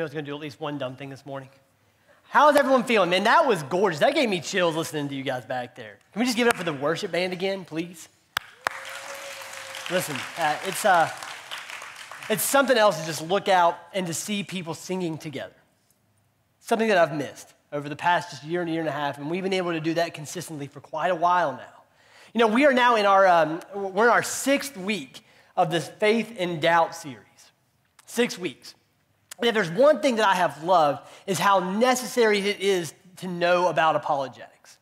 I knew I was going to do at least one dumb thing this morning. How's everyone feeling? Man, that was gorgeous. That gave me chills listening to you guys back there. Can we just give it up for the worship band again, please? Listen, uh, it's, uh, it's something else to just look out and to see people singing together. Something that I've missed over the past just year and a year and a half, and we've been able to do that consistently for quite a while now. You know, we are now in our, um, we're in our sixth week of this Faith and Doubt series. Six weeks. And if there's one thing that I have loved is how necessary it is to know about apologetics.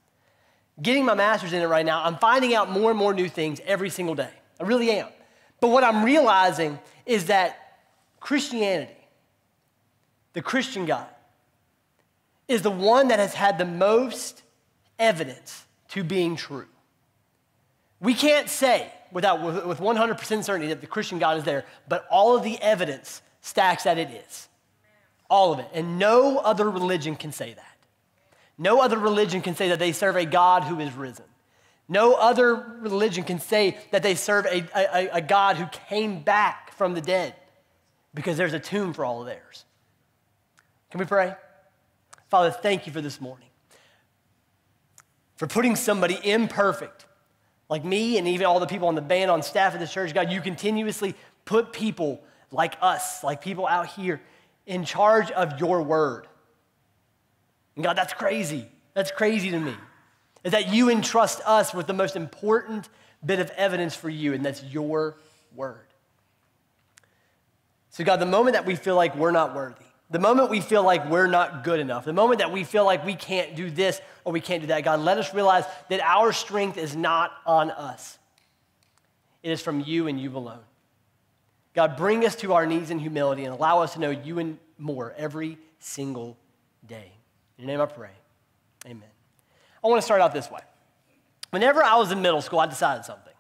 Getting my master's in it right now, I'm finding out more and more new things every single day. I really am. But what I'm realizing is that Christianity, the Christian God, is the one that has had the most evidence to being true. We can't say without, with 100% certainty that the Christian God is there, but all of the evidence stacks that it is. All of it. And no other religion can say that. No other religion can say that they serve a God who is risen. No other religion can say that they serve a, a, a God who came back from the dead because there's a tomb for all of theirs. Can we pray? Father, thank you for this morning. For putting somebody imperfect like me and even all the people on the band on staff at the church, God, you continuously put people like us, like people out here, in charge of your word. And God, that's crazy. That's crazy to me. Is that you entrust us with the most important bit of evidence for you, and that's your word. So, God, the moment that we feel like we're not worthy, the moment we feel like we're not good enough, the moment that we feel like we can't do this or we can't do that, God, let us realize that our strength is not on us. It is from you and you alone. God, bring us to our knees in humility and allow us to know you and more every single day. In your name I pray. Amen. I want to start out this way. Whenever I was in middle school, I decided something.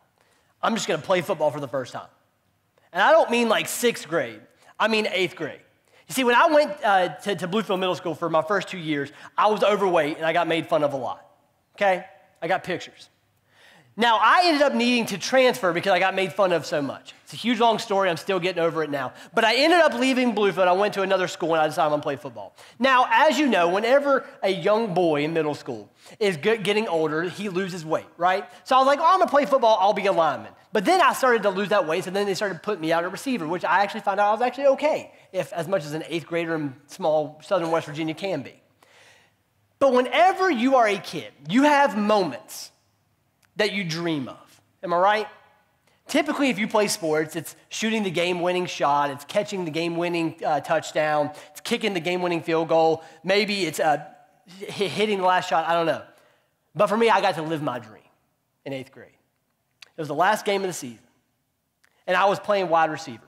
I'm just going to play football for the first time. And I don't mean like sixth grade, I mean eighth grade. You see, when I went uh, to, to Bluefield Middle School for my first two years, I was overweight and I got made fun of a lot. Okay? I got pictures. Now, I ended up needing to transfer because I got made fun of so much. It's a huge, long story. I'm still getting over it now. But I ended up leaving Bluefield. I went to another school and I decided I'm going to play football. Now, as you know, whenever a young boy in middle school is getting older, he loses weight, right? So I was like, oh, I'm going to play football. I'll be a lineman. But then I started to lose that weight, so then they started putting me out at receiver, which I actually found out I was actually okay, if as much as an eighth grader in small southern West Virginia can be. But whenever you are a kid, you have moments that you dream of. Am I right? Typically, if you play sports, it's shooting the game winning shot, it's catching the game winning uh, touchdown, it's kicking the game winning field goal, maybe it's uh, hitting the last shot, I don't know. But for me, I got to live my dream in eighth grade. It was the last game of the season, and I was playing wide receiver.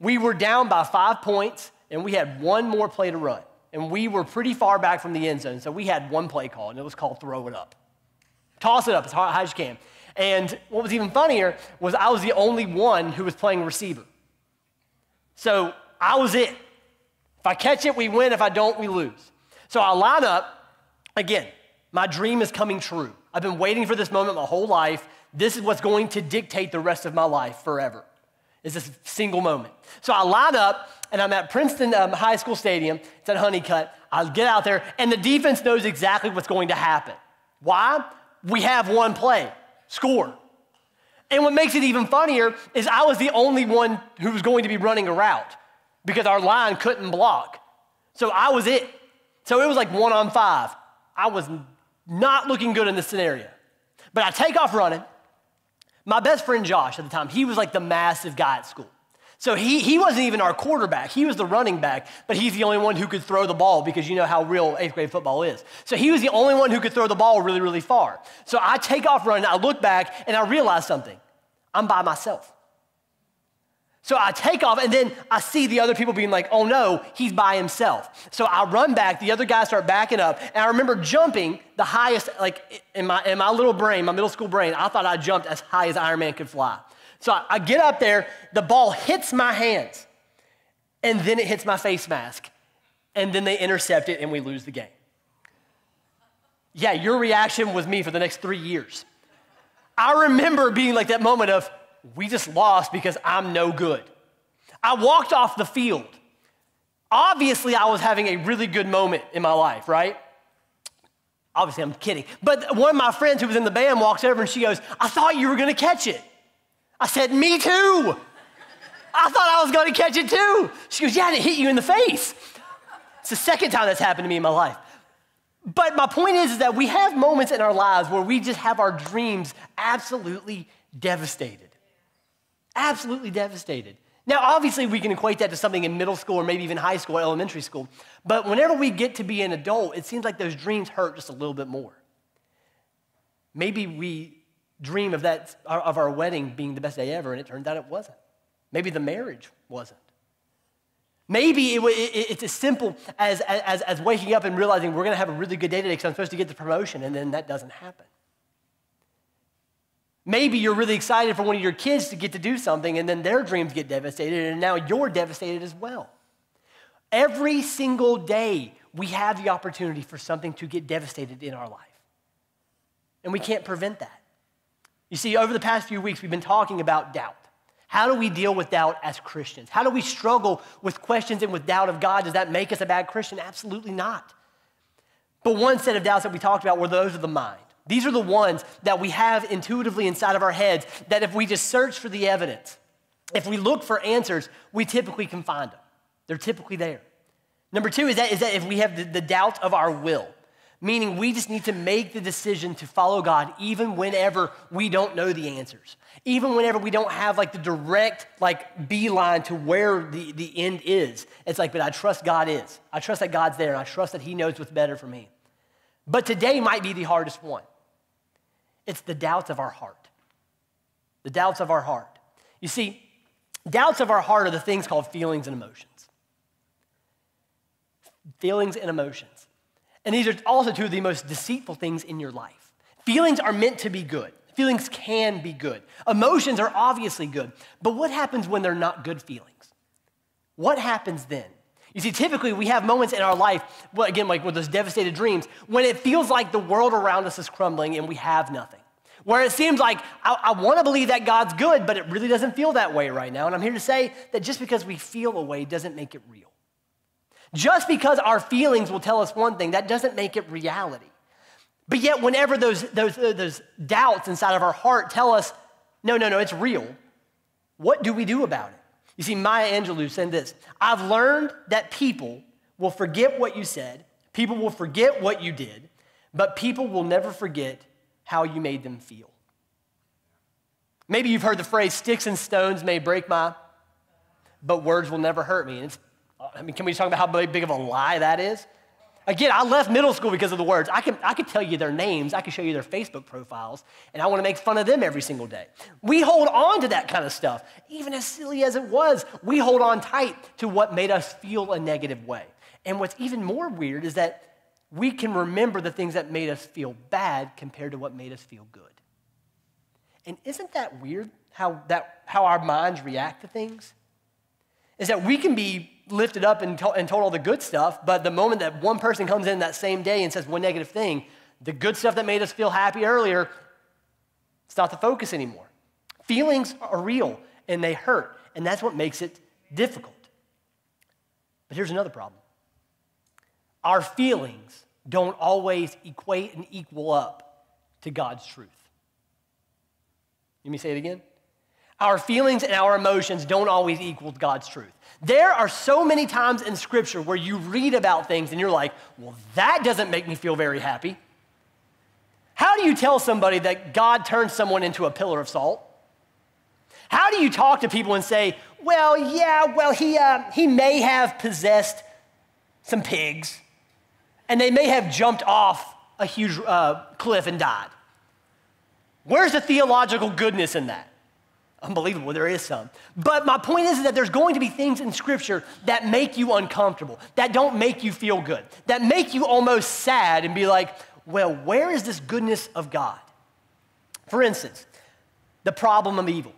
We were down by five points, and we had one more play to run. And we were pretty far back from the end zone, so we had one play call, and it was called throw it up. Toss it up as high as you can. And what was even funnier was I was the only one who was playing receiver. So I was it. If I catch it, we win. If I don't, we lose. So I line up. Again, my dream is coming true. I've been waiting for this moment my whole life. This is what's going to dictate the rest of my life forever. Is this single moment. So I line up and I'm at Princeton um, High School Stadium. It's at Hunnicutt. I get out there and the defense knows exactly what's going to happen. Why? We have one play, score. And what makes it even funnier is I was the only one who was going to be running a route because our line couldn't block. So I was it. So it was like one on five. I was not looking good in this scenario. But I take off running. My best friend Josh at the time, he was like the massive guy at school. So he, he wasn't even our quarterback. He was the running back, but he's the only one who could throw the ball because you know how real eighth grade football is. So he was the only one who could throw the ball really, really far. So I take off running, I look back, and I realize something. I'm by myself. So I take off, and then I see the other people being like, oh no, he's by himself. So I run back, the other guys start backing up, and I remember jumping the highest, like in my, in my little brain, my middle school brain, I thought I jumped as high as Iron Man could fly. So I, I get up there, the ball hits my hands, and then it hits my face mask. And then they intercept it, and we lose the game. Yeah, your reaction was me for the next three years. I remember being like that moment of, we just lost because I'm no good. I walked off the field Obviously, I was having a really good moment in my life, right? Obviously, I'm kidding. But one of my friends who was in the band walks over and she goes, I thought you were gonna catch it. I said, Me too. I thought I was gonna catch it too. She goes, Yeah, and it hit you in the face. It's the second time that's happened to me in my life. But my point is, is that we have moments in our lives where we just have our dreams absolutely devastated. Absolutely devastated. Now, obviously, we can equate that to something in middle school or maybe even high school or elementary school. But whenever we get to be an adult, it seems like those dreams hurt just a little bit more. Maybe we dream of that of our wedding being the best day ever, and it turned out it wasn't. Maybe the marriage wasn't. Maybe it, it, it's as simple as, as, as waking up and realizing we're going to have a really good day today because I'm supposed to get the promotion, and then that doesn't happen. Maybe you're really excited for one of your kids to get to do something, and then their dreams get devastated, and now you're devastated as well. Every single day, we have the opportunity for something to get devastated in our life. And we can't prevent that. You see, over the past few weeks, we've been talking about doubt. How do we deal with doubt as Christians? How do we struggle with questions and with doubt of God? Does that make us a bad Christian? Absolutely not. But one set of doubts that we talked about were those of the mind. These are the ones that we have intuitively inside of our heads that if we just search for the evidence, if we look for answers, we typically can find them. They're typically there. Number two is that, is that if we have the, the doubt of our will, meaning we just need to make the decision to follow God even whenever we don't know the answers, even whenever we don't have like the direct like beeline to where the, the end is. It's like, but I trust God is. I trust that God's there and I trust that He knows what's better for me. But today might be the hardest one. It's the doubts of our heart. The doubts of our heart. You see, doubts of our heart are the things called feelings and emotions. Feelings and emotions. And these are also two of the most deceitful things in your life. Feelings are meant to be good. Feelings can be good. Emotions are obviously good. But what happens when they're not good feelings? What happens then? You see, typically we have moments in our life, well, again, like with those devastated dreams, when it feels like the world around us is crumbling and we have nothing. Where it seems like I, I want to believe that God's good, but it really doesn't feel that way right now. And I'm here to say that just because we feel a way doesn't make it real. Just because our feelings will tell us one thing, that doesn't make it reality. But yet, whenever those, those, uh, those doubts inside of our heart tell us, no, no, no, it's real, what do we do about it? You see, Maya Angelou said this I've learned that people will forget what you said, people will forget what you did, but people will never forget how you made them feel. Maybe you've heard the phrase, sticks and stones may break my, but words will never hurt me. And it's I mean, can we talk about how big of a lie that is? Again, I left middle school because of the words. I can, I could tell you their names, I could show you their Facebook profiles, and I want to make fun of them every single day. We hold on to that kind of stuff. Even as silly as it was, we hold on tight to what made us feel a negative way. And what's even more weird is that we can remember the things that made us feel bad compared to what made us feel good. And isn't that weird how, that, how our minds react to things? Is that we can be lifted up and, to- and told all the good stuff, but the moment that one person comes in that same day and says one negative thing, the good stuff that made us feel happy earlier, it's not the focus anymore. Feelings are real and they hurt, and that's what makes it difficult. But here's another problem our feelings don't always equate and equal up to God's truth. Let me say it again. Our feelings and our emotions don't always equal God's truth. There are so many times in Scripture where you read about things and you're like, well, that doesn't make me feel very happy. How do you tell somebody that God turned someone into a pillar of salt? How do you talk to people and say, well, yeah, well, he, uh, he may have possessed some pigs and they may have jumped off a huge uh, cliff and died? Where's the theological goodness in that? Unbelievable, there is some. But my point is, that there's going to be things in Scripture that make you uncomfortable, that don't make you feel good, that make you almost sad and be like, well, where is this goodness of God? For instance, the problem of evil.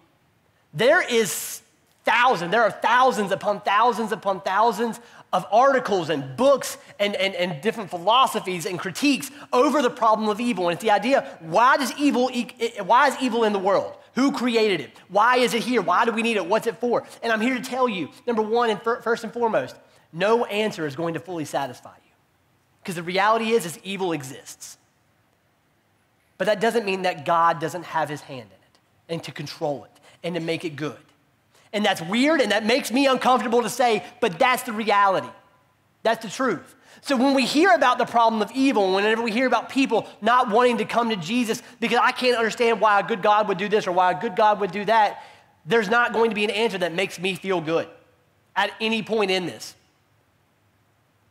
There is thousands, there are thousands upon thousands upon thousands of articles and books and, and, and different philosophies and critiques over the problem of evil. And it's the idea, why does evil, why is evil in the world? Who created it? Why is it here? Why do we need it? What's it for? And I'm here to tell you, number one, and first and foremost, no answer is going to fully satisfy you. Because the reality is, is evil exists. But that doesn't mean that God doesn't have his hand in it and to control it and to make it good. And that's weird and that makes me uncomfortable to say, but that's the reality. That's the truth. So when we hear about the problem of evil, whenever we hear about people not wanting to come to Jesus because I can't understand why a good God would do this or why a good God would do that, there's not going to be an answer that makes me feel good at any point in this.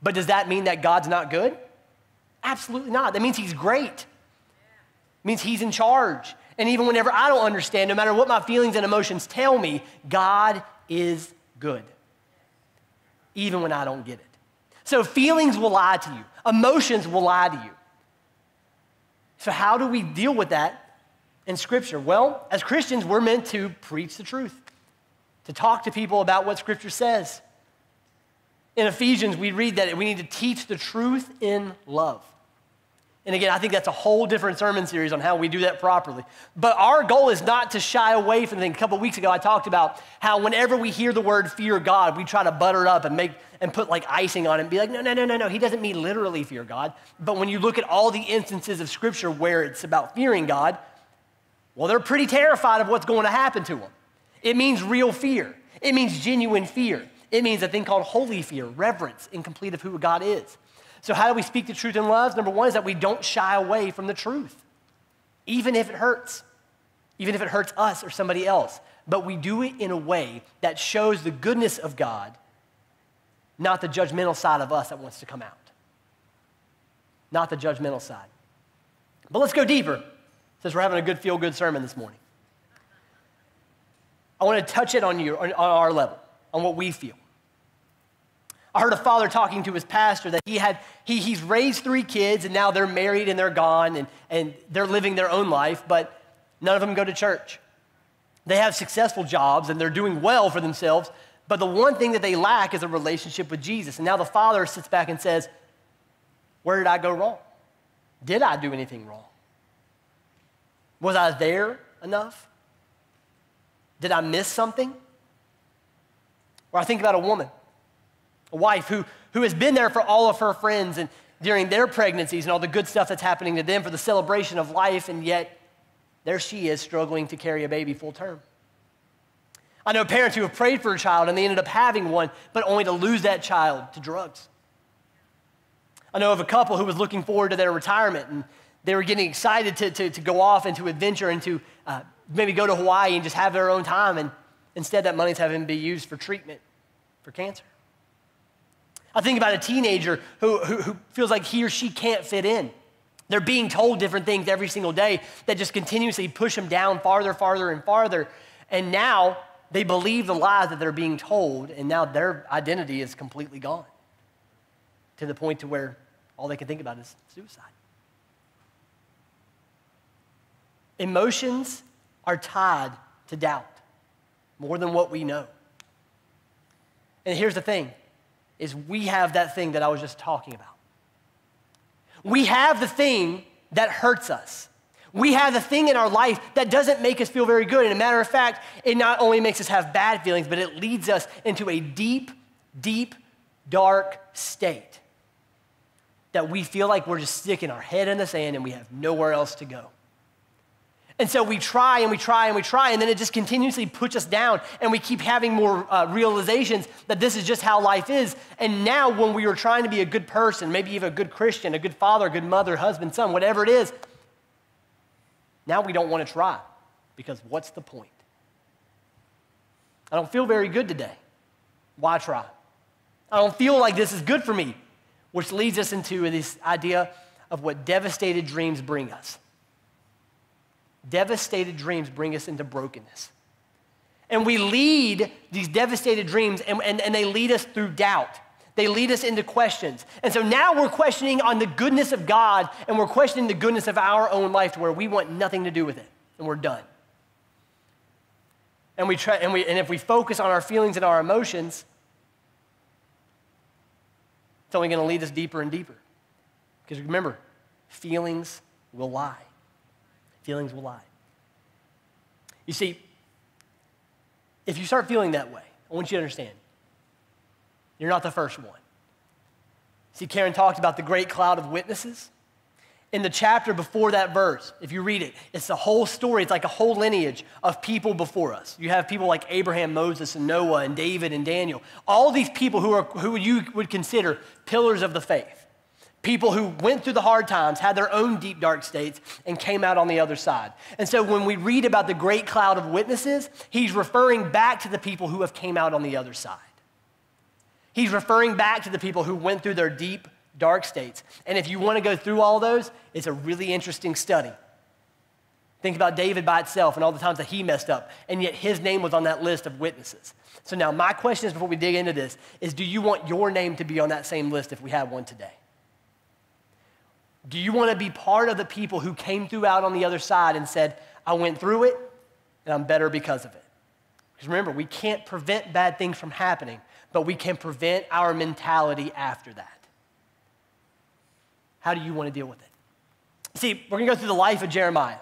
But does that mean that God's not good? Absolutely not. That means he's great. It means he's in charge. And even whenever I don't understand, no matter what my feelings and emotions tell me, God is good. Even when I don't get it. So feelings will lie to you, emotions will lie to you. So, how do we deal with that in Scripture? Well, as Christians, we're meant to preach the truth, to talk to people about what Scripture says. In Ephesians, we read that we need to teach the truth in love. And again, I think that's a whole different sermon series on how we do that properly. But our goal is not to shy away from things. A couple weeks ago, I talked about how whenever we hear the word fear God, we try to butter it up and make and put like icing on it and be like, no, no, no, no, no. He doesn't mean literally fear God. But when you look at all the instances of Scripture where it's about fearing God, well, they're pretty terrified of what's going to happen to them. It means real fear. It means genuine fear. It means a thing called holy fear, reverence, incomplete of who God is. So, how do we speak the truth in love? Number one is that we don't shy away from the truth, even if it hurts, even if it hurts us or somebody else. But we do it in a way that shows the goodness of God, not the judgmental side of us that wants to come out. Not the judgmental side. But let's go deeper, since we're having a good feel good sermon this morning. I want to touch it on you, on our level, on what we feel. I heard a father talking to his pastor that he had, he, he's raised three kids and now they're married and they're gone and, and they're living their own life, but none of them go to church. They have successful jobs and they're doing well for themselves, but the one thing that they lack is a relationship with Jesus. And now the father sits back and says, Where did I go wrong? Did I do anything wrong? Was I there enough? Did I miss something? Or I think about a woman a wife who, who has been there for all of her friends and during their pregnancies and all the good stuff that's happening to them for the celebration of life, and yet there she is struggling to carry a baby full term. I know parents who have prayed for a child and they ended up having one, but only to lose that child to drugs. I know of a couple who was looking forward to their retirement and they were getting excited to, to, to go off and to adventure and to uh, maybe go to Hawaii and just have their own time, and instead that money's having to be used for treatment for cancer. I think about a teenager who, who, who feels like he or she can't fit in. They're being told different things every single day that just continuously push them down farther, farther, and farther. And now they believe the lies that they're being told, and now their identity is completely gone to the point to where all they can think about is suicide. Emotions are tied to doubt more than what we know. And here's the thing is we have that thing that I was just talking about. We have the thing that hurts us. We have the thing in our life that doesn't make us feel very good. And a matter of fact, it not only makes us have bad feelings, but it leads us into a deep, deep, dark state that we feel like we're just sticking our head in the sand and we have nowhere else to go. And so we try and we try and we try, and then it just continuously puts us down, and we keep having more uh, realizations that this is just how life is. And now, when we are trying to be a good person, maybe even a good Christian, a good father, a good mother, husband, son, whatever it is, now we don't want to try because what's the point? I don't feel very good today. Why try? I don't feel like this is good for me, which leads us into this idea of what devastated dreams bring us. Devastated dreams bring us into brokenness. And we lead these devastated dreams, and, and, and they lead us through doubt. They lead us into questions. And so now we're questioning on the goodness of God, and we're questioning the goodness of our own life to where we want nothing to do with it, and we're done. And, we try, and, we, and if we focus on our feelings and our emotions, it's only going to lead us deeper and deeper. Because remember, feelings will lie feelings will lie. You see, if you start feeling that way, I want you to understand You're not the first one. See, Karen talked about the great cloud of witnesses. In the chapter before that verse, if you read it, it's the whole story. It's like a whole lineage of people before us. You have people like Abraham, Moses, and Noah, and David, and Daniel. All these people who, are, who you would consider pillars of the faith. People who went through the hard times, had their own deep, dark states, and came out on the other side. And so when we read about the great cloud of witnesses, he's referring back to the people who have came out on the other side. He's referring back to the people who went through their deep, dark states. And if you want to go through all those, it's a really interesting study. Think about David by itself and all the times that he messed up, and yet his name was on that list of witnesses. So now my question is before we dig into this is do you want your name to be on that same list if we have one today? Do you want to be part of the people who came through out on the other side and said, I went through it and I'm better because of it? Because remember, we can't prevent bad things from happening, but we can prevent our mentality after that. How do you want to deal with it? See, we're going to go through the life of Jeremiah.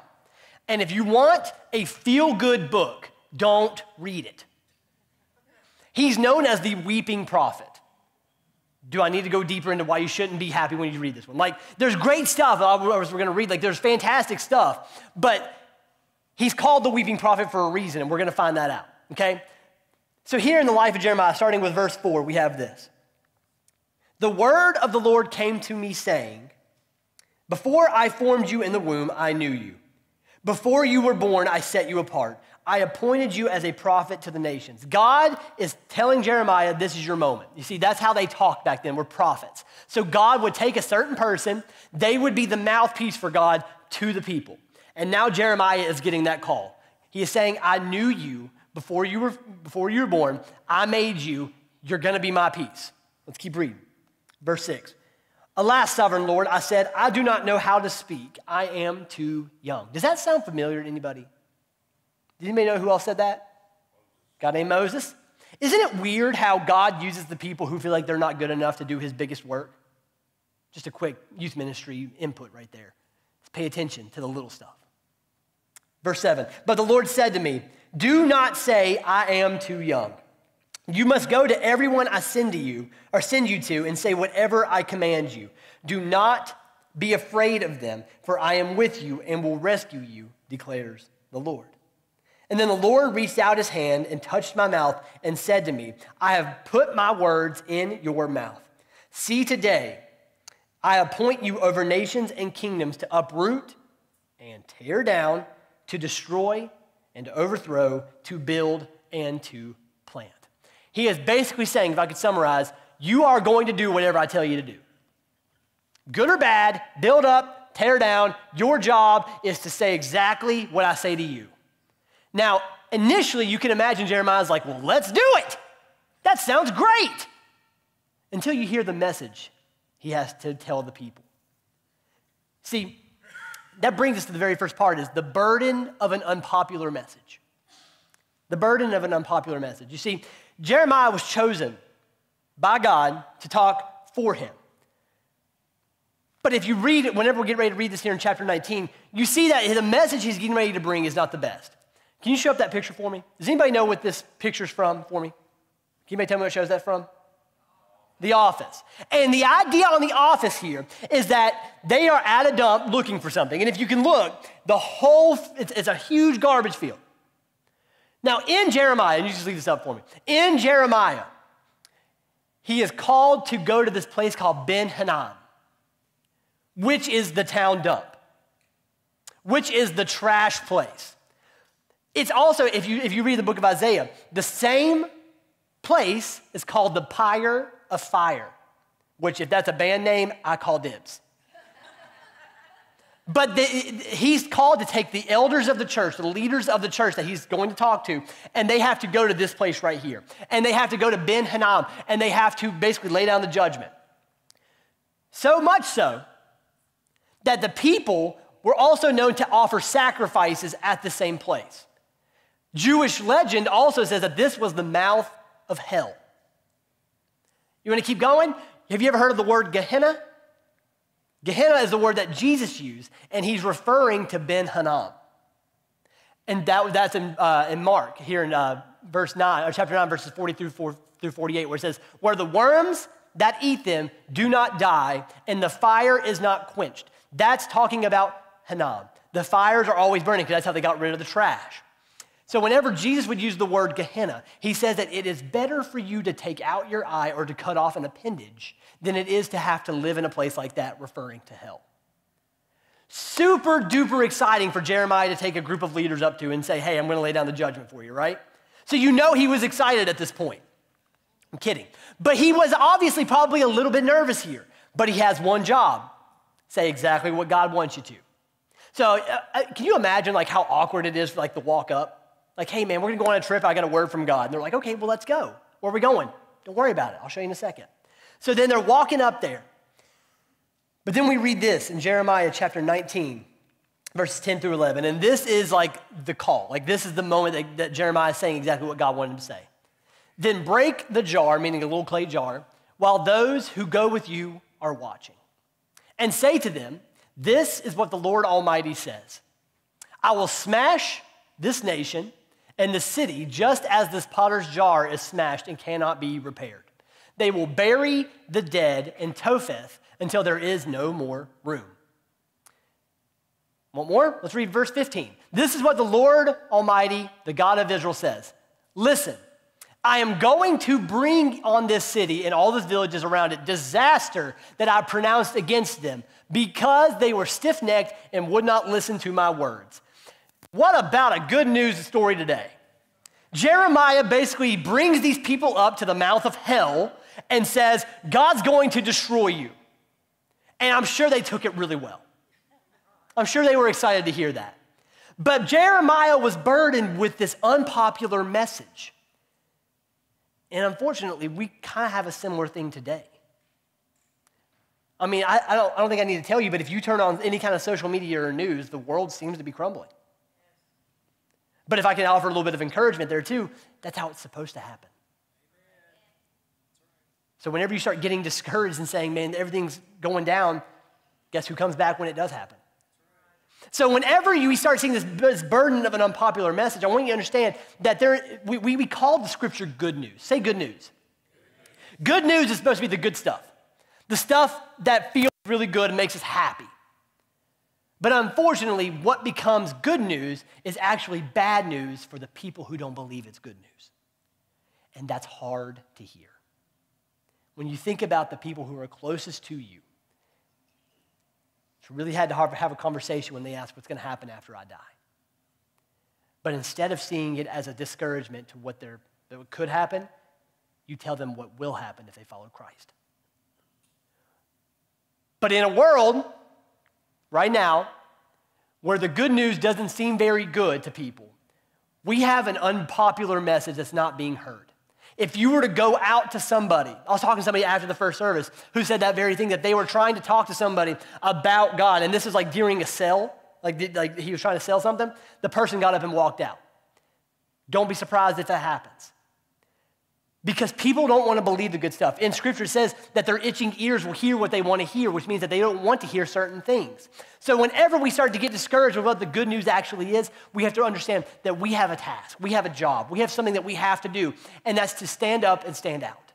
And if you want a feel good book, don't read it. He's known as the weeping prophet. Do I need to go deeper into why you shouldn't be happy when you read this one? Like, there's great stuff we're going to read. Like, there's fantastic stuff. But he's called the weeping prophet for a reason, and we're going to find that out, okay? So, here in the life of Jeremiah, starting with verse 4, we have this The word of the Lord came to me, saying, Before I formed you in the womb, I knew you. Before you were born, I set you apart. I appointed you as a prophet to the nations. God is telling Jeremiah, this is your moment. You see, that's how they talked back then, were prophets. So God would take a certain person, they would be the mouthpiece for God to the people. And now Jeremiah is getting that call. He is saying, I knew you before you were, before you were born. I made you. You're going to be my peace. Let's keep reading. Verse 6. Alas, sovereign Lord, I said, I do not know how to speak. I am too young. Does that sound familiar to anybody? Does anybody know who else said that? God named Moses. Isn't it weird how God uses the people who feel like they're not good enough to do his biggest work? Just a quick youth ministry input right there. Let's pay attention to the little stuff. Verse 7 But the Lord said to me, Do not say, I am too young. You must go to everyone I send to you, or send you to, and say whatever I command you. Do not be afraid of them, for I am with you and will rescue you, declares the Lord. And then the Lord reached out his hand and touched my mouth and said to me, I have put my words in your mouth. See, today I appoint you over nations and kingdoms to uproot and tear down, to destroy and overthrow, to build and to plant. He is basically saying, if I could summarize, you are going to do whatever I tell you to do. Good or bad, build up, tear down. Your job is to say exactly what I say to you. Now, initially, you can imagine Jeremiah's like, well, let's do it. That sounds great. Until you hear the message he has to tell the people. See, that brings us to the very first part is the burden of an unpopular message. The burden of an unpopular message. You see, Jeremiah was chosen by God to talk for him. But if you read it, whenever we get ready to read this here in chapter 19, you see that the message he's getting ready to bring is not the best. Can you show up that picture for me? Does anybody know what this picture's from for me? Can anybody tell me what shows that from? The office. And the idea on the office here is that they are at a dump looking for something. And if you can look, the whole, it's, it's a huge garbage field. Now, in Jeremiah, and you just leave this up for me, in Jeremiah, he is called to go to this place called Ben Hinnom, which is the town dump, which is the trash place. It's also, if you, if you read the book of Isaiah, the same place is called the Pyre of Fire, which, if that's a band name, I call dibs. But the, he's called to take the elders of the church, the leaders of the church that he's going to talk to, and they have to go to this place right here. And they have to go to Ben Hinnom, and they have to basically lay down the judgment. So much so that the people were also known to offer sacrifices at the same place. Jewish legend also says that this was the mouth of hell. You want to keep going? Have you ever heard of the word Gehenna? Gehenna is the word that Jesus used, and he's referring to Ben Hinnom. And that, that's in, uh, in Mark, here in uh, verse 9, or chapter 9, verses 40 through, 4, through 48, where it says, Where the worms that eat them do not die, and the fire is not quenched. That's talking about Hinnom. The fires are always burning because that's how they got rid of the trash. So, whenever Jesus would use the word Gehenna, he says that it is better for you to take out your eye or to cut off an appendage than it is to have to live in a place like that, referring to hell. Super duper exciting for Jeremiah to take a group of leaders up to and say, Hey, I'm going to lay down the judgment for you, right? So, you know he was excited at this point. I'm kidding. But he was obviously probably a little bit nervous here. But he has one job say exactly what God wants you to. So, uh, uh can you imagine like how awkward it is for like the walk up? Like, hey, man, we're going to go on a trip. I got a word from God. And they're like, okay, well, let's go. Where are we going? Don't worry about it. I'll show you in a second. So then they're walking up there. But then we read this in Jeremiah chapter 19, verses 10 through 11. And this is like the call. Like, this is the moment that, that Jeremiah is saying exactly what God wanted him to say. Then break the jar, meaning a little clay jar, while those who go with you are watching. And say to them, This is what the Lord Almighty says I will smash this nation and the city, just as this potter's jar is smashed and cannot be repaired. They will bury the dead in Topheth until there is no more room. Want more? Let's read verse 15. This is what the Lord Almighty, the God of Israel, says Listen, I am going to bring on this city and all the villages around it disaster that I pronounced against them because they were stiff necked and would not listen to my words. What about a good news story today? Jeremiah basically brings these people up to the mouth of hell and says, God's going to destroy you. And I'm sure they took it really well. I'm sure they were excited to hear that. But Jeremiah was burdened with this unpopular message. And unfortunately, we kind of have a similar thing today. I mean, I, I, don't, I don't think I need to tell you, but if you turn on any kind of social media or news, the world seems to be crumbling. But if I can offer a little bit of encouragement there too, that's how it's supposed to happen. So whenever you start getting discouraged and saying, man, everything's going down, guess who comes back when it does happen? So whenever you start seeing this, burden of an unpopular message, I want you to understand that there, we, we, we call the scripture good news. Say good news. Good news is supposed to be the good stuff. The stuff that feels really good and makes us happy. But unfortunately, what becomes good news is actually bad news for the people who don't believe it's good news. And that's hard to hear. When you think about the people who are closest to you, it's really hard to have a conversation when they ask what's going to happen after I die. But instead of seeing it as a discouragement to what, that could happen, you tell them what will happen if they follow Christ. But in a world right now, where the good news doesn't seem very good to people, we have an unpopular message that's not being heard. If you were to go out to somebody, I was talking to somebody after the first service who said that very thing that they were trying to talk to somebody about God, and this is like during a sell, like, like he was trying to sell something. The person got up and walked out. Don't be surprised if that happens because people don't want to believe the good stuff. And scripture, says that their itching ears will hear what they want to hear, which means that they don't want to hear certain things. So, whenever we start to get discouraged with what the good news actually is, we have to understand that we have a task, we have a job, we have something that we have to do, and that's to stand up and stand out,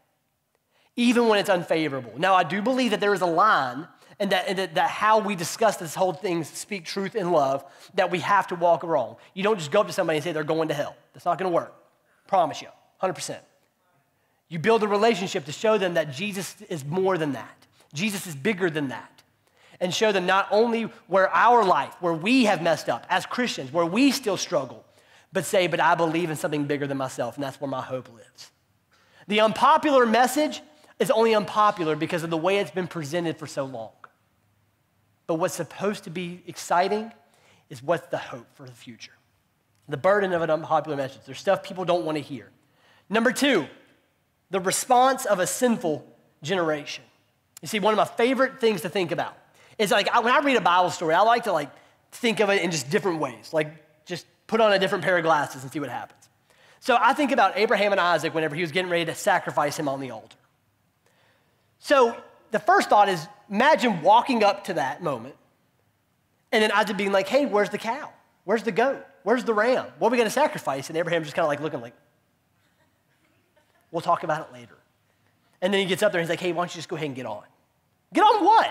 even when it's unfavorable. Now, I do believe that there is a line. And that, and that, that how we discuss this whole thing, speak truth in love, that we have to walk wrong. You don't just go up to somebody and say they're going to hell. That's not going to work. Promise you, 100%. You build a relationship to show them that Jesus is more than that. Jesus is bigger than that. And show them not only where our life, where we have messed up as Christians, where we still struggle, but say, but I believe in something bigger than myself, and that's where my hope lives. The unpopular message is only unpopular because of the way it's been presented for so long. But what's supposed to be exciting is what's the hope for the future. The burden of an unpopular message. There's stuff people don't want to hear. Number two, the response of a sinful generation. You see, one of my favorite things to think about is like when I read a Bible story, I like to like think of it in just different ways, like just put on a different pair of glasses and see what happens. So I think about Abraham and Isaac whenever he was getting ready to sacrifice him on the altar. So the first thought is imagine walking up to that moment and then Isaac being like, hey, where's the cow? Where's the goat? Where's the ram? What are we going to sacrifice? And Abraham just kind of like looking like, We'll talk about it later. And then he gets up there and he's like, hey, why don't you just go ahead and get on? Get on what?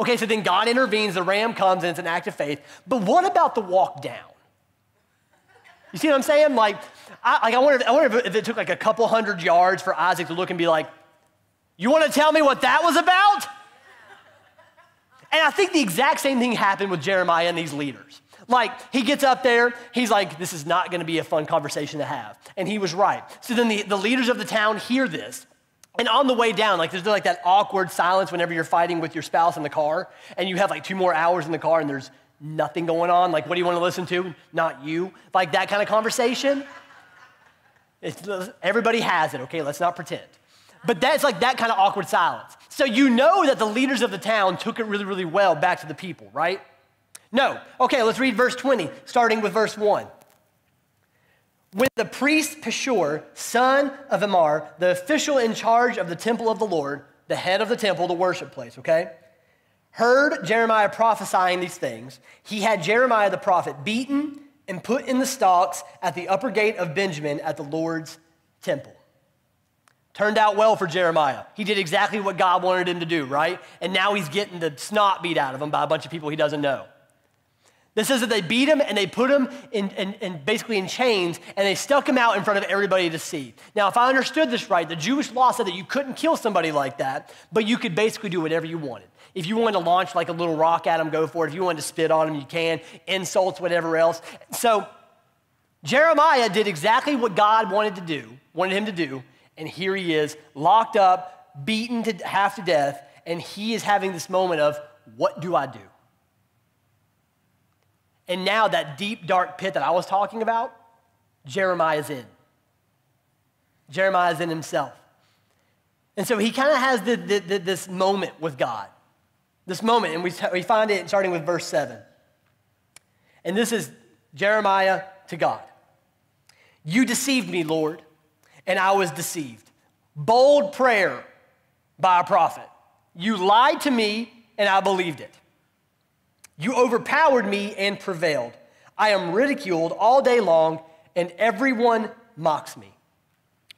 Okay, so then God intervenes, the ram comes, and it's an act of faith. But what about the walk down? You see what I'm saying? Like, I, like I, wonder I wonder if it took like a couple hundred yards for Isaac to look and be like, You want to tell me what that was about? And I think the exact same thing happened with Jeremiah and these leaders. Like, he gets up there, he's like, This is not to be a fun conversation to have. And he was right. So then the, the leaders of the town hear this. And on the way down, like there's like that awkward silence whenever you're fighting with your spouse in the car, and you have like two more hours in the car, and there's nothing going on. Like, what do you want to listen to? Not you. Like that kind of conversation. It's, everybody has it, okay? Let's not pretend. But that's like that kind of awkward silence. So you know that the leaders of the town took it really, really well back to the people, right? No. Okay, let's read verse 20, starting with verse 1. When the priest Pashur, son of Immer, the official in charge of the temple of the Lord, the head of the temple, the worship place, okay, heard Jeremiah prophesying these things, he had Jeremiah the prophet beaten and put in the stocks at the upper gate of Benjamin at the Lord's temple. Turned out well for Jeremiah. He did exactly what God wanted him to do, right? And now he's getting the snot beat out of him by a bunch of people he doesn't know. This says that they beat him and they put him in, in, in, basically in chains and they stuck him out in front of everybody to see. Now, if I understood this right, the Jewish law said that you couldn't kill somebody like that, but you could basically do whatever you wanted. If you wanted to launch like a little rock at him, go for it. If you wanted to spit on him, you can. Insults, whatever else. So Jeremiah did exactly what God wanted to do, wanted him to do, and here he is, locked up, beaten to half to death, and he is having this moment of, what do I do? And now that deep, dark pit that I was talking about, Jeremiah's in. Jeremiah's in himself. And so he kind of has the, the, the, this moment with God. This moment, and we, we find it starting with verse 7. And this is Jeremiah to God. You deceived me, Lord, and I was deceived. Bold prayer by a prophet. You lied to me, and I believed it. You overpowered me and prevailed. I am ridiculed all day long, and everyone mocks me.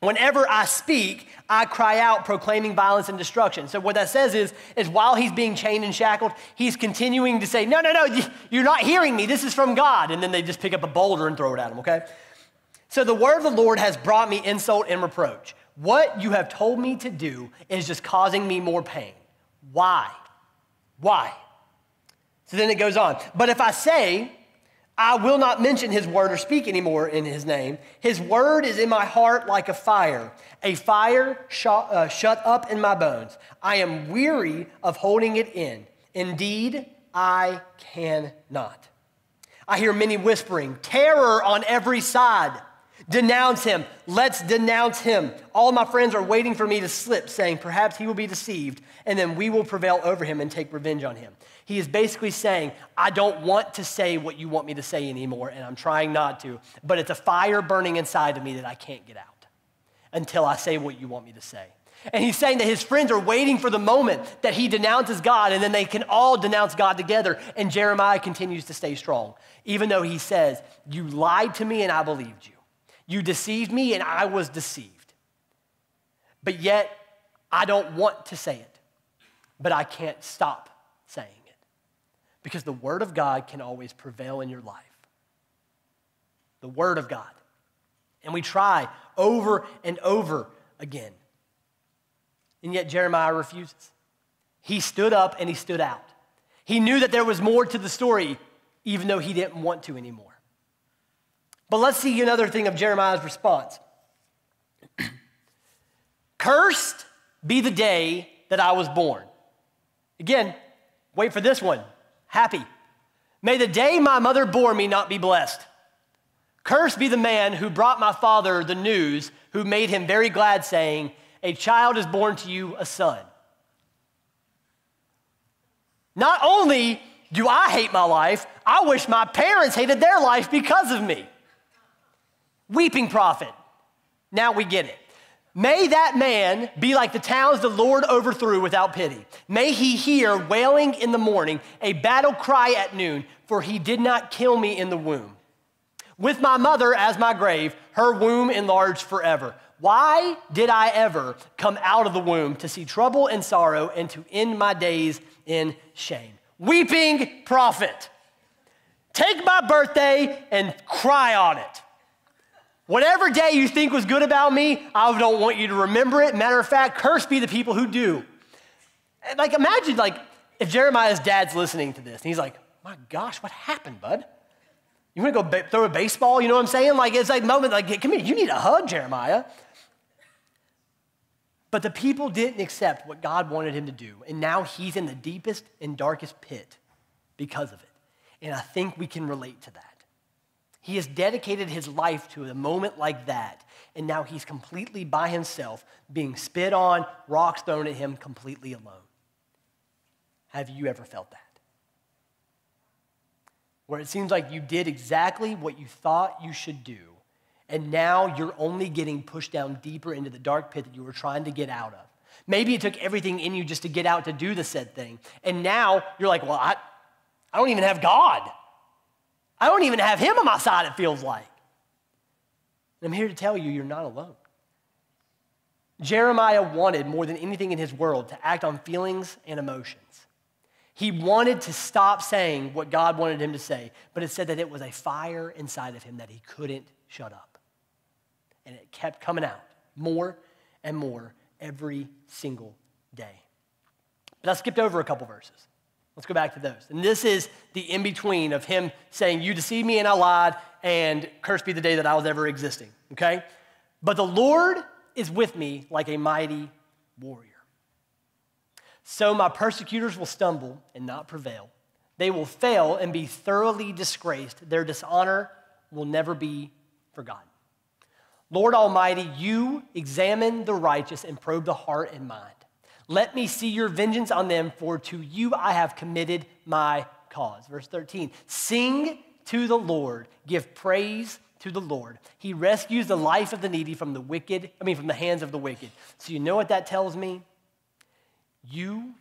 Whenever I speak, I cry out, proclaiming violence and destruction. So, what that says is, is while he's being chained and shackled, he's continuing to say, No, no, no, you're not hearing me. This is from God. And then they just pick up a boulder and throw it at him, okay? So, the word of the Lord has brought me insult and reproach. What you have told me to do is just causing me more pain. Why? Why? So then it goes on. But if I say, I will not mention his word or speak anymore in his name, his word is in my heart like a fire, a fire shut, uh, shut up in my bones. I am weary of holding it in. Indeed, I cannot. I hear many whispering, terror on every side. Denounce him. Let's denounce him. All my friends are waiting for me to slip, saying, Perhaps he will be deceived, and then we will prevail over him and take revenge on him. He is basically saying, I don't want to say what you want me to say anymore, and I'm trying not to, but it's a fire burning inside of me that I can't get out until I say what you want me to say. And he's saying that his friends are waiting for the moment that he denounces God and then they can all denounce God together. And Jeremiah continues to stay strong, even though he says, You lied to me and I believed you. You deceived me, and I was deceived. But yet, I don't want to say it, but I can't stop saying because the Word of God can always prevail in your life. The Word of God. And we try over and over again. And yet, Jeremiah refuses. He stood up and he stood out. He knew that there was more to the story, even though he didn't want to anymore. But let's see another thing of Jeremiah's response. Cursed be the day that I was born. Again, wait for this one. Happy. May the day my mother bore me not be blessed. Cursed be the man who brought my father the news, who made him very glad, saying, A child is born to you, a son. Not only do I hate my life, I wish my parents hated their life because of me. Weeping prophet. Now we get it. May that man be like the towns the Lord overthrew without pity. May he hear wailing in the morning, a battle cry at noon, for he did not kill me in the womb. With my mother as my grave, her womb enlarged forever. Why did I ever come out of the womb to see trouble and sorrow and to end my days in shame? Weeping prophet. Take my birthday and cry on it. Whatever day you think was good about me, I don't want you to remember it. Matter of fact, curse be the people who do. Like, imagine, like, if Jeremiah's dad's listening to this and he's like, my gosh, what happened, bud? You want to go ba- throw a baseball? You know what I'm saying? Like, it's like moment, like, come here, you need a hug, Jeremiah. But the people didn't accept what God wanted him to do. And now he's in the deepest and darkest pit because of it. And I think we can relate to that. He has dedicated his life to a moment like that. And now he's completely by himself, being spit on, rocks thrown at him, completely alone. Have you ever felt that? Where it seems like you did exactly what you thought you should do, and now you're only getting pushed down deeper into the dark pit that you were trying to get out of. Maybe it took everything in you just to get out to do the said thing. And now you're like, well, I, I don't even have God. I don't even have Him on my side, it feels like. And I'm here to tell you, you're not alone. Jeremiah wanted more than anything in his world to act on feelings and emotions. He wanted to stop saying what God wanted him to say, but it said that it was a fire inside of him that he couldn't shut up. And it kept coming out more and more every single day. But I skipped over a couple verses. Let's go back to those. And this is the in between of him saying, You deceived me and I lied, and cursed be the day that I was ever existing, okay? But the Lord is with me like a mighty warrior. So my persecutors will stumble and not prevail. They will fail and be thoroughly disgraced. Their dishonor will never be forgotten. Lord Almighty, you examine the righteous and probe the heart and mind. Let me see your vengeance on them, for to you I have committed my cause. Verse 13 Sing to the Lord, give praise to the Lord. He rescues the life of the needy from the wicked, I mean, from the hands of the wicked. So, you know what that tells me? You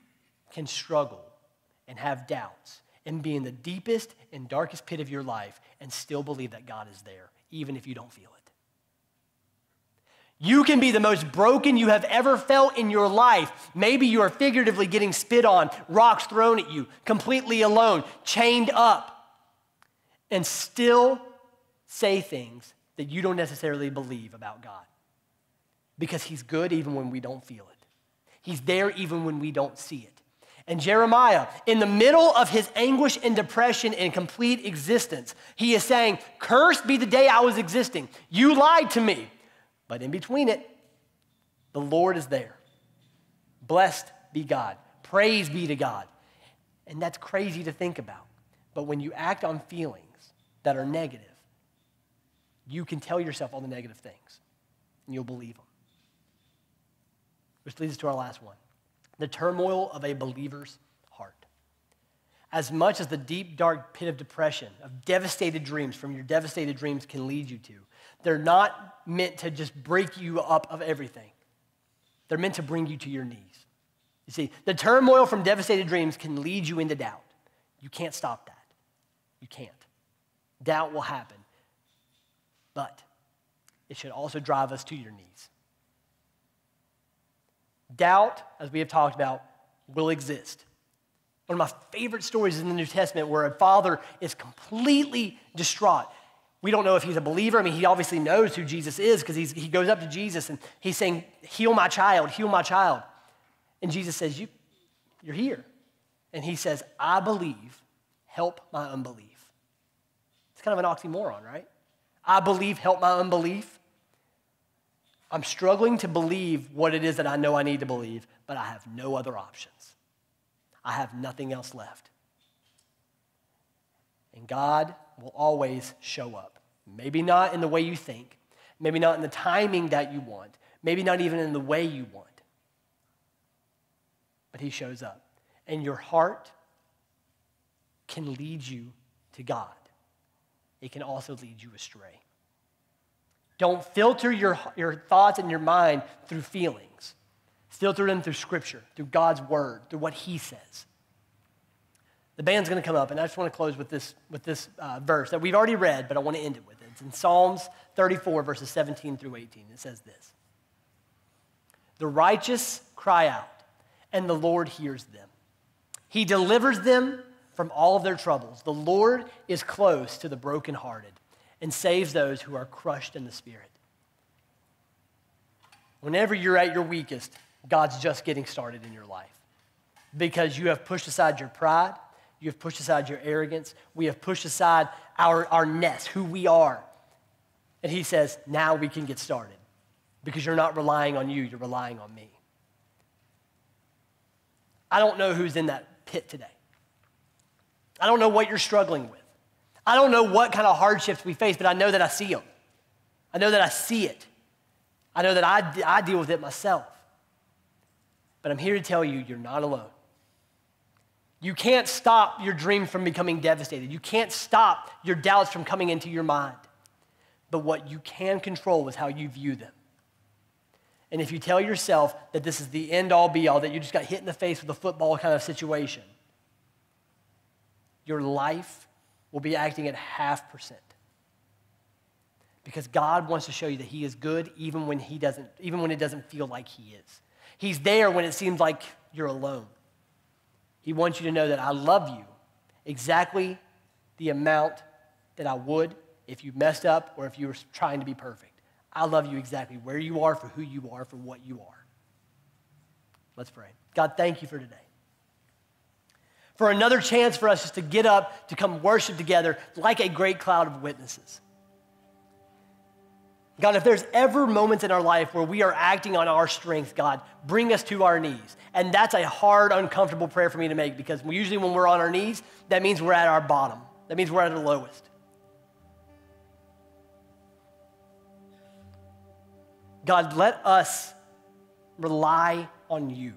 can struggle and have doubts and be in the deepest and darkest pit of your life and still believe that God is there, even if you don't feel it. You can be the most broken you have ever felt in your life. Maybe you are figuratively getting spit on, rocks thrown at you, completely alone, chained up, and still say things that you don't necessarily believe about God. Because He's good even when we don't feel it. He's there even when we don't see it. And Jeremiah, in the middle of his anguish and depression and complete existence, he is saying, Cursed be the day I was existing. You lied to me. But in between it, the Lord is there. Blessed be God. Praise be to God. And that's crazy to think about. But when you act on feelings that are negative, you can tell yourself all the negative things and you'll believe them. Which leads us to our last one the turmoil of a believer's heart. As much as the deep, dark pit of depression, of devastated dreams from your devastated dreams can lead you to, they're not meant to just break you up of everything. They're meant to bring you to your knees. You see, the turmoil from devastated dreams can lead you into doubt. You can't stop that. You can't. Doubt will happen. But it should also drive us to your knees. Doubt, as we have talked about, will exist. One of my favorite stories in the New Testament where a father is completely distraught. We don't know if he's a believer. I mean, he obviously knows who Jesus is because he goes up to Jesus and he's saying, Heal my child, heal my child. And Jesus says, you, You're here. And he says, I believe, help my unbelief. It's kind of an oxymoron, right? I believe, help my unbelief. I'm struggling to believe what it is that I know I need to believe, but I have no other options. I have nothing else left. And God will always show up. Maybe not in the way you think, maybe not in the timing that you want, maybe not even in the way you want. But He shows up. And your heart can lead you to God, it can also lead you astray. Don't filter your, your thoughts and your mind through feelings. Filter them through Scripture, through God's Word, through what He says. The band's going to come up, and I just want to close with this, with this uh, verse that we've already read, but I want to end it with it. It's in Psalms 34, verses 17 through 18. It says this The righteous cry out, and the Lord hears them. He delivers them from all of their troubles. The Lord is close to the brokenhearted and saves those who are crushed in the spirit. Whenever you're at your weakest, God's just getting started in your life because you have pushed aside your pride, you have pushed aside your arrogance, we have pushed aside our, our nest, who we are. And He says, now we can get started because you're not relying on you, you're relying on me. I don't know who's in that pit today. I don't know what you're struggling with. I don't know what kind of hardships we face, but I know that I see them. I know that I see it. I know that I, I deal with it myself. But I'm here to tell you, you're not alone. You can't stop your dreams from becoming devastated. You can't stop your doubts from coming into your mind. But what you can control is how you view them. And if you tell yourself that this is the end all be all, that you just got hit in the face with a football kind of situation, your life will be acting at half percent. Because God wants to show you that He is good even when He doesn't, even when it doesn't feel like He is. He's there when it seems like you're alone. He wants you to know that I love you exactly the amount that I would if you messed up or if you were trying to be perfect. I love you exactly where you are, for who you are, for what you are. Let's pray. God, thank you for today for another chance for us just to get up, to come worship together like a great cloud of witnesses. God, if there's ever moments in our life where we are acting on our strength, God, bring us to our knees. And that's a hard, uncomfortable prayer for me to make because usually when we're on our knees, that means we're at our bottom. That means we're at the lowest. God, let us rely on you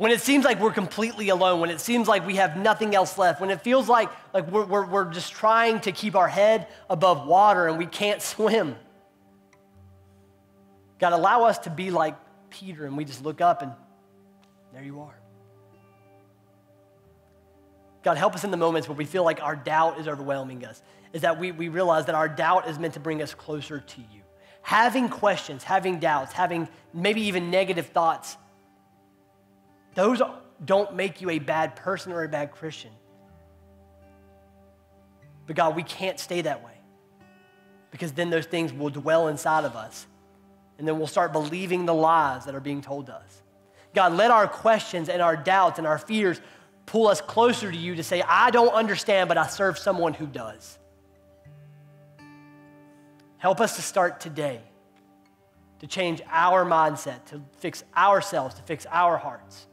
when it seems like we're completely alone, when it seems like we have nothing else left, when it feels like, like we're, we're, we're just trying to keep our head above water and we can't swim. God, allow us to be like Peter and we just look up and there you are. God, help us in the moments where we feel like our doubt is overwhelming us, is that we, we realize that our doubt is meant to bring us closer to you. Having questions, having doubts, having maybe even negative thoughts those don't make you a bad person or a bad Christian. But God, we can't stay that way because then those things will dwell inside of us. And then we'll start believing the lies that are being told to us. God, let our questions and our doubts and our fears pull us closer to you to say, I don't understand, but I serve someone who does. Help us to start today to change our mindset, to fix ourselves, to fix our hearts.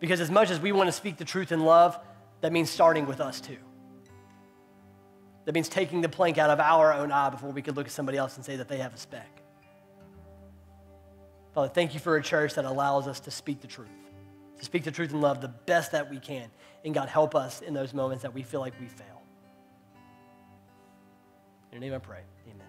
Because as much as we want to speak the truth in love, that means starting with us too. That means taking the plank out of our own eye before we could look at somebody else and say that they have a speck. Father, thank you for a church that allows us to speak the truth, to speak the truth in love the best that we can. And God, help us in those moments that we feel like we fail. In your name I pray. Amen.